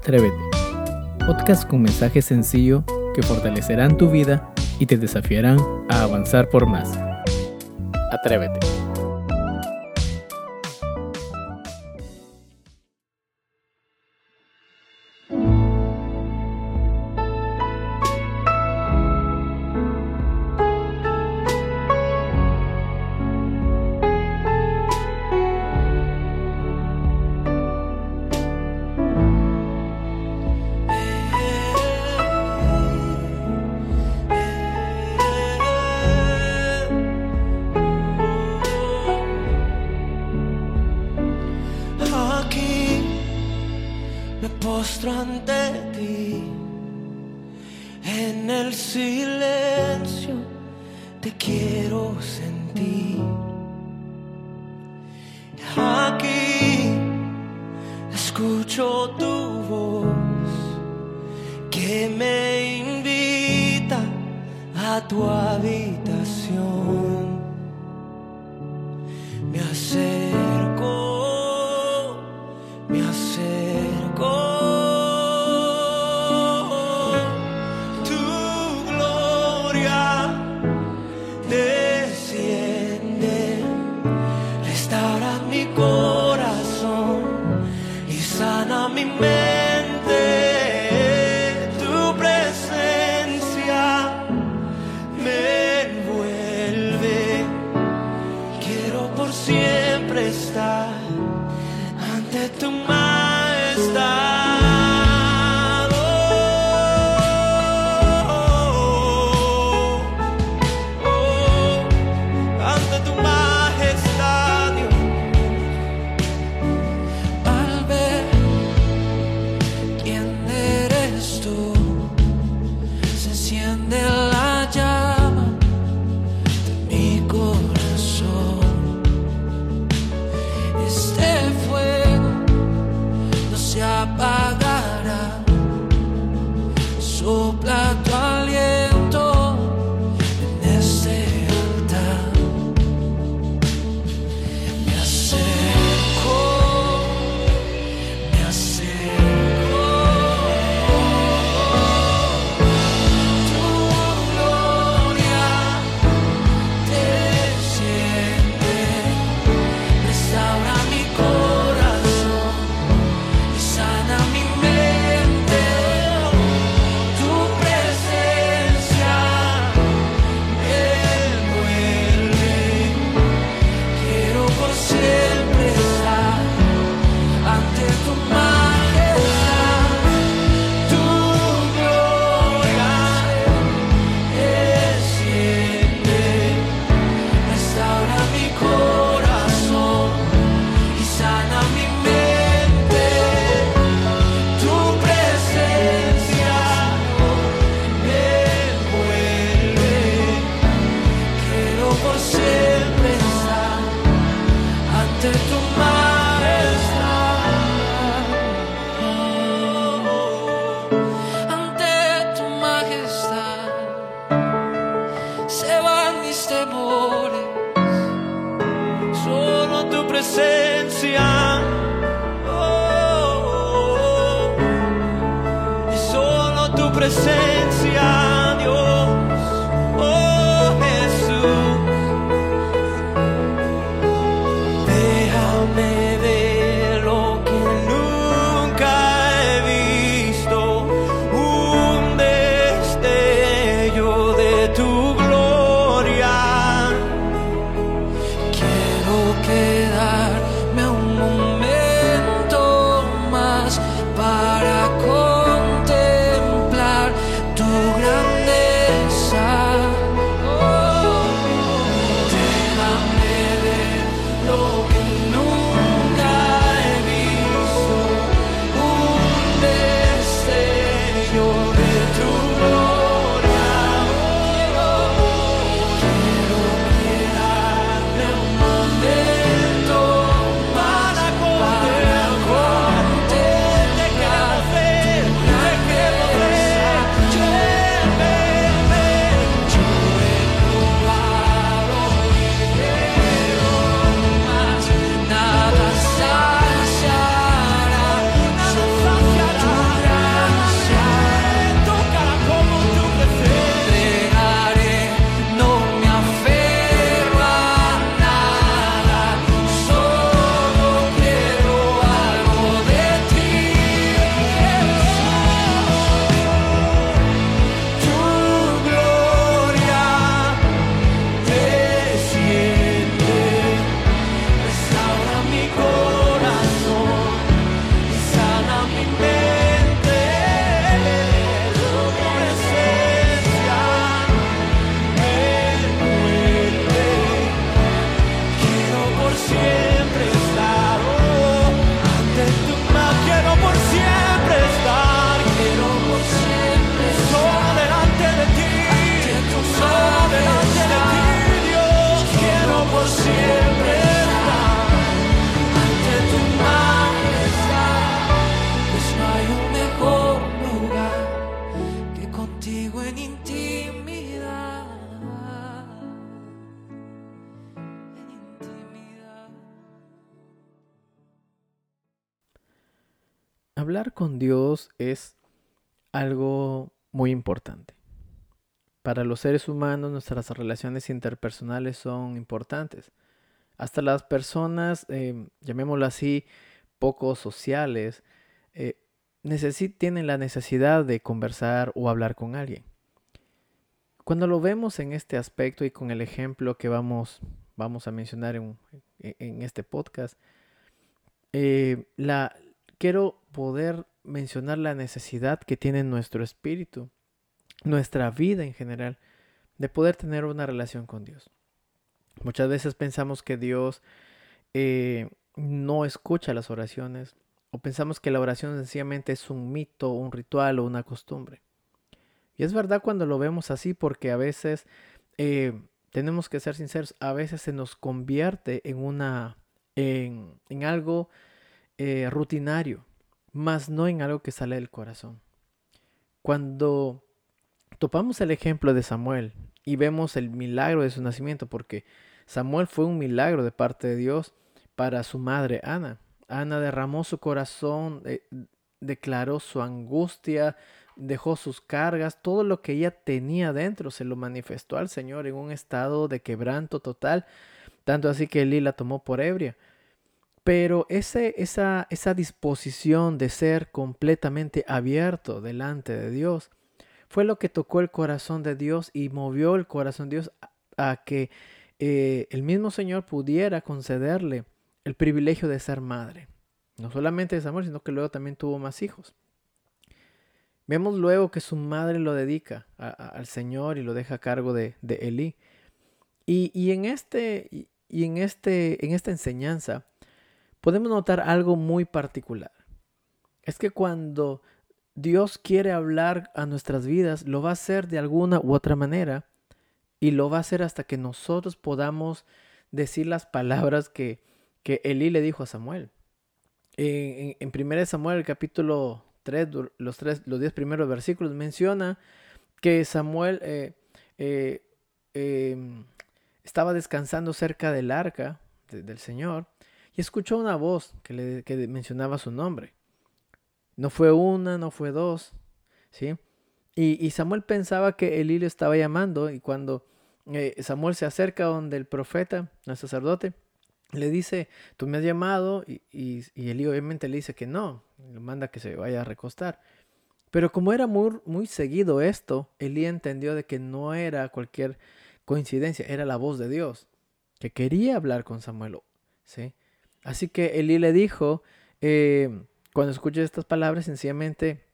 Atrévete. Podcast con mensaje sencillo que fortalecerán tu vida y te desafiarán a avanzar por más. Atrévete. escucho tu voz que me invita a tu habitación. Me acerco, me acerco. Desciende, restaura mi corazón. say. Hablar con Dios es algo muy importante. Para los seres humanos nuestras relaciones interpersonales son importantes. Hasta las personas, eh, llamémoslo así, poco sociales, eh, tienen la necesidad de conversar o hablar con alguien. Cuando lo vemos en este aspecto y con el ejemplo que vamos, vamos a mencionar en, en este podcast, eh, la, quiero poder mencionar la necesidad que tiene nuestro espíritu, nuestra vida en general, de poder tener una relación con Dios. Muchas veces pensamos que Dios eh, no escucha las oraciones o pensamos que la oración sencillamente es un mito, un ritual o una costumbre. Y es verdad cuando lo vemos así porque a veces, eh, tenemos que ser sinceros, a veces se nos convierte en una, en, algo eh, rutinario, más no en algo que sale del corazón. Cuando topamos el ejemplo de Samuel y vemos el milagro de su nacimiento, porque Samuel fue un milagro de parte de Dios para su madre Ana. Ana derramó su corazón, eh, declaró su angustia, dejó sus cargas, todo lo que ella tenía dentro se lo manifestó al Señor en un estado de quebranto total, tanto así que Elí la tomó por ebria. Pero esa, esa disposición de ser completamente abierto delante de Dios fue lo que tocó el corazón de Dios y movió el corazón de Dios a, que eh, el mismo Señor pudiera concederle el privilegio de ser madre. No solamente de Samuel, sino que luego también tuvo más hijos. Vemos luego que su madre lo dedica al Señor y lo deja a cargo de, de Elí. Y, y, en, este, y en, este, en esta enseñanza podemos notar algo muy particular. Es que cuando Dios quiere hablar a nuestras vidas, lo va a hacer de alguna u otra manera y lo va a hacer hasta que nosotros podamos decir las palabras que, que Elí le dijo a Samuel. En, en, 1 Samuel, capítulo 3, los, tres, los 10 primeros versículos, menciona que Samuel eh, eh, em, estaba descansando cerca del arca del Señor y escuchó una voz que, le, mencionaba su nombre. No fue una, no fue dos, ¿sí? Y, Samuel pensaba que Elí le estaba llamando y cuando eh, Samuel se acerca donde el profeta, el sacerdote, le dice, tú me has llamado y, y, Elí obviamente le dice que no, le manda que se vaya a recostar. Pero como era muy, muy seguido esto, Elí entendió de que no era cualquier coincidencia, era la voz de Dios, que quería hablar con Samuel, ¿sí? Así que Elí le dijo, eh, cuando escuches estas palabras, sencillamente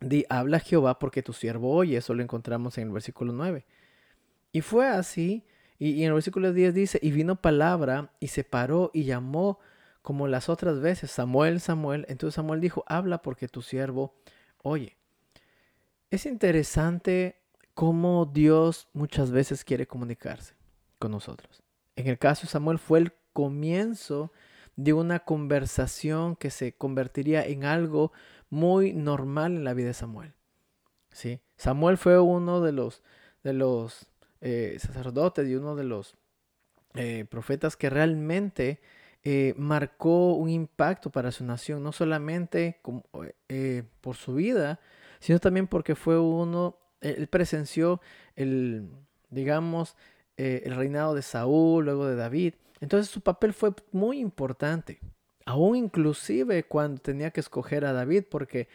di, habla Jehová porque tu siervo oye. Eso lo encontramos en el versículo 9. Y fue así, y, en el versículo 10 dice, y vino palabra y se paró y llamó como las otras veces, Samuel, Samuel. Entonces Samuel dijo, habla porque tu siervo oye. Es interesante cómo Dios muchas veces quiere comunicarse con nosotros. En el caso de Samuel fue el comienzo de una conversación que se convertiría en algo muy normal en la vida de Samuel. ¿sí? Samuel fue uno de los, de los eh, sacerdotes y uno de los eh, profetas que realmente eh, marcó un impacto para su nación, no solamente por su vida, sino también porque fue uno, él presenció el, digamos, el reinado de Saúl, luego de David, entonces su papel fue muy importante, aún inclusive cuando tenía que escoger a David, porque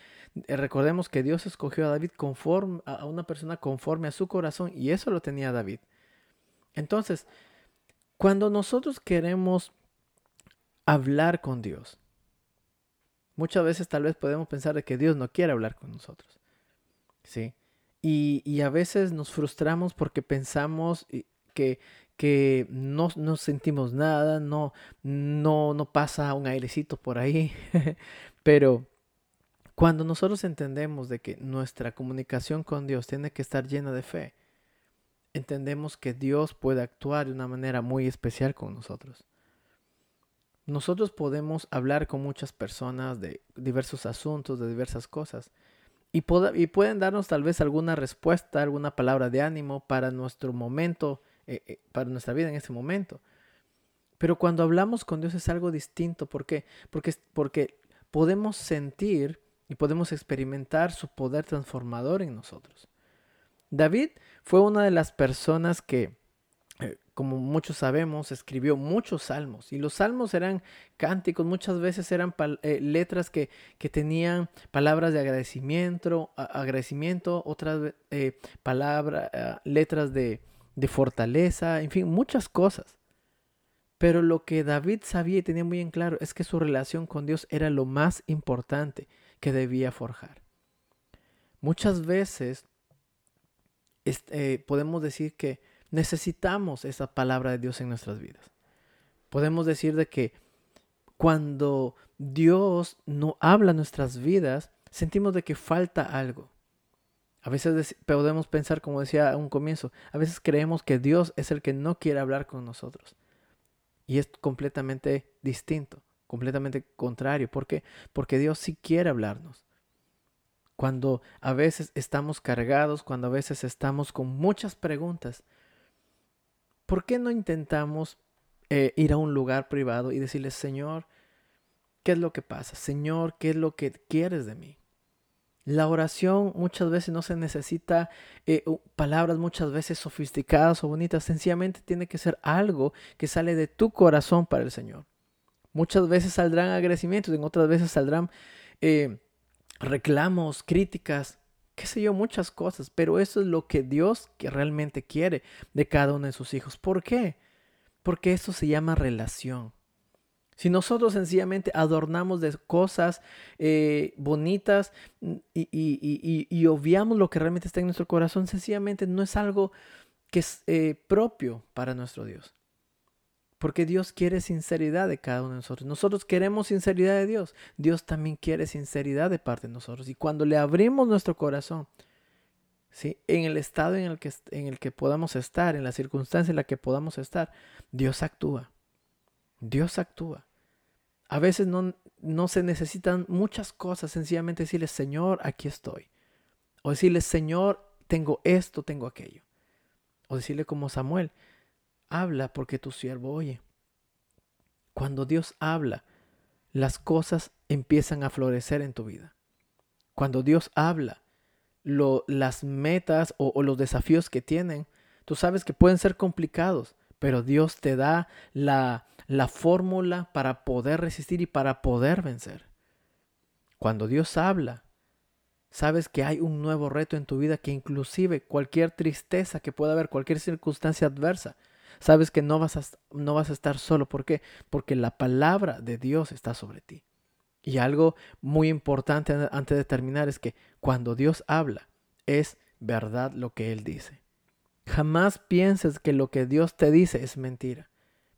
eh, recordemos que Dios escogió a David conforme a una persona conforme a su corazón y eso lo tenía David. Entonces, cuando nosotros queremos hablar con Dios, muchas veces tal vez podemos pensar de que Dios no quiere hablar con nosotros. ¿Sí? Y, y a veces nos frustramos porque pensamos que, que no, no sentimos nada, no, no, no pasa un airecito por ahí, pero cuando nosotros entendemos de que nuestra comunicación con Dios tiene que estar llena de fe, entendemos que Dios puede actuar de una manera muy especial con nosotros. Nosotros podemos hablar con muchas personas de diversos asuntos, de diversas cosas, y, y pueden darnos tal vez alguna respuesta, alguna palabra de ánimo para nuestro momento eh, eh, para nuestra vida en ese momento. Pero cuando hablamos con Dios es algo distinto. ¿Por qué? Porque, porque podemos sentir y podemos experimentar su poder transformador en nosotros. David fue una de las personas que, eh, como muchos sabemos, escribió muchos salmos. Y los salmos eran cánticos, muchas veces eran eh, letras que, que, tenían palabras de agradecimiento, agradecimiento otras eh, palabras, letras de, de fortaleza, en fin, muchas cosas. Pero lo que David sabía y tenía muy en claro es que su relación con Dios era lo más importante que debía forjar. Muchas veces este, podemos decir que necesitamos esa palabra de Dios en nuestras vidas. Podemos decir de que cuando Dios no habla nuestras vidas, sentimos de que falta algo. A veces podemos pensar, como decía a un comienzo, a veces creemos que Dios es el que no quiere hablar con nosotros. Y es completamente distinto, completamente contrario. ¿Por qué? Porque Dios sí quiere hablarnos cuando a veces estamos cargados, cuando a veces estamos con muchas preguntas, ¿por qué no intentamos eh, ir a un lugar privado y decirle, Señor, ¿qué es lo que pasa? Señor, ¿qué es lo que quieres de mí? La oración muchas veces no se necesita eh, palabras muchas veces sofisticadas o bonitas, sencillamente tiene que ser algo que sale de tu corazón para el Señor. Muchas veces saldrán agradecimientos, en otras veces saldrán eh, reclamos, críticas, qué sé yo, muchas cosas, pero eso es lo que Dios que realmente quiere de cada uno de sus hijos. ¿Por qué? Porque eso se llama relación. Si nosotros sencillamente adornamos de cosas eh, bonitas y, obviamos lo que realmente está en nuestro corazón, sencillamente no es algo que es eh, propio para nuestro Dios. Porque Dios quiere sinceridad de cada uno de nosotros. Nosotros queremos sinceridad de Dios. Dios también quiere sinceridad de parte de nosotros. Y cuando le abrimos nuestro corazón, ¿sí? en el estado en el, que, en el que podamos estar, en la circunstancia en la que podamos estar, Dios actúa. Dios actúa. A veces no, no se necesitan muchas cosas, sencillamente decirle, Señor, aquí estoy. O decirle, Señor, tengo esto, tengo aquello. O decirle como Samuel, habla porque tu siervo oye. Cuando Dios habla, las cosas empiezan a florecer en tu vida. Cuando Dios habla, lo, las metas o, o los desafíos que tienen, tú sabes que pueden ser complicados, pero Dios te da la, la fórmula para poder resistir y para poder vencer. Cuando Dios habla, sabes que hay un nuevo reto en tu vida que inclusive cualquier tristeza que pueda haber, cualquier circunstancia adversa, Sabes que no vas, a, no vas a estar solo. ¿Por qué? Porque la palabra de Dios está sobre ti. Y algo muy importante antes de terminar es que cuando Dios habla, es verdad lo que Él dice. Jamás pienses que lo que Dios te dice es mentira,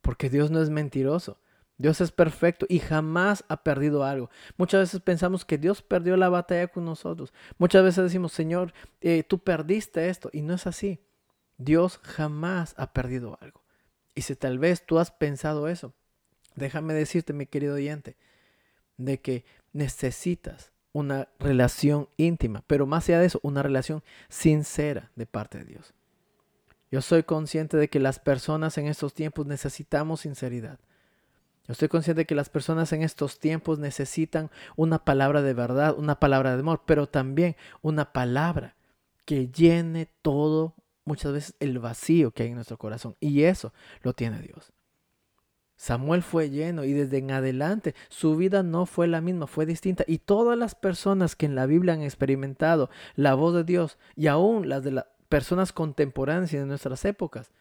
porque Dios no es mentiroso. Dios es perfecto y jamás ha perdido algo. Muchas veces pensamos que Dios perdió la batalla con nosotros. Muchas veces decimos, Señor, eh, tú perdiste esto. Y no es así. Dios jamás ha perdido algo. Y si tal vez tú has pensado eso, déjame decirte, mi querido oyente, de que necesitas una relación íntima, pero más allá de eso, una relación sincera de parte de Dios. Yo soy consciente de que las personas en estos tiempos necesitamos sinceridad. Yo estoy consciente de que las personas en estos tiempos necesitan una palabra de verdad, una palabra de amor, pero también una palabra que llene todo muchas veces el vacío que hay en nuestro corazón. Y eso lo tiene Dios. Samuel fue lleno y desde en adelante su vida no fue la misma, fue distinta. Y todas las personas que en la Biblia han experimentado la voz de Dios y aún las de las personas contemporáneas y de nuestras épocas,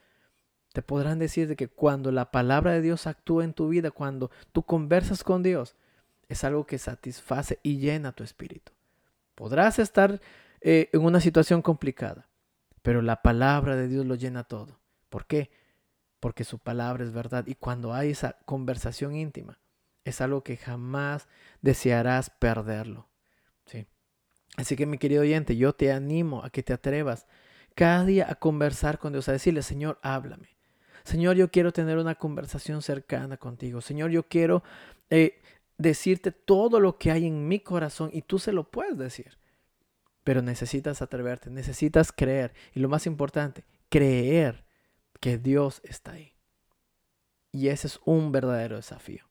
te podrán decir de que cuando la palabra de Dios actúa en tu vida, cuando tú conversas con Dios, es algo que satisface y llena tu espíritu. Podrás estar eh, en una situación complicada, pero la palabra de Dios lo llena todo. ¿Por qué? Porque su palabra es verdad. Y cuando hay esa conversación íntima, es algo que jamás desearás perderlo. ¿sí? Así que mi querido oyente, yo te animo a que te atrevas cada día a conversar con Dios, a decirle, Señor, háblame. Señor, yo quiero tener una conversación cercana contigo. Señor, yo quiero eh, decirte todo lo que hay en mi corazón y tú se lo puedes decir. Pero necesitas atreverte, necesitas creer. Y lo más importante, creer que Dios está ahí. Y ese es un verdadero desafío.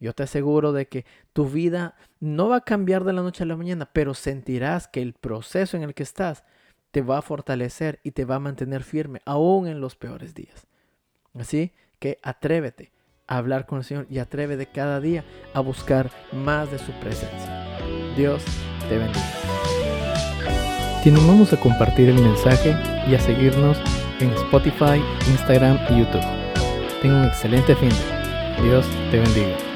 Yo te aseguro de que tu vida no va a cambiar de la noche a la mañana, pero sentirás que el proceso en el que estás te va a fortalecer y te va a mantener firme, aún en los peores días. Así que atrévete a hablar con el Señor y atrévete cada día a buscar más de su presencia. Dios te bendiga. Te animamos a compartir el mensaje y a seguirnos en Spotify, Instagram y YouTube. Tenga un excelente fin. Dios te bendiga.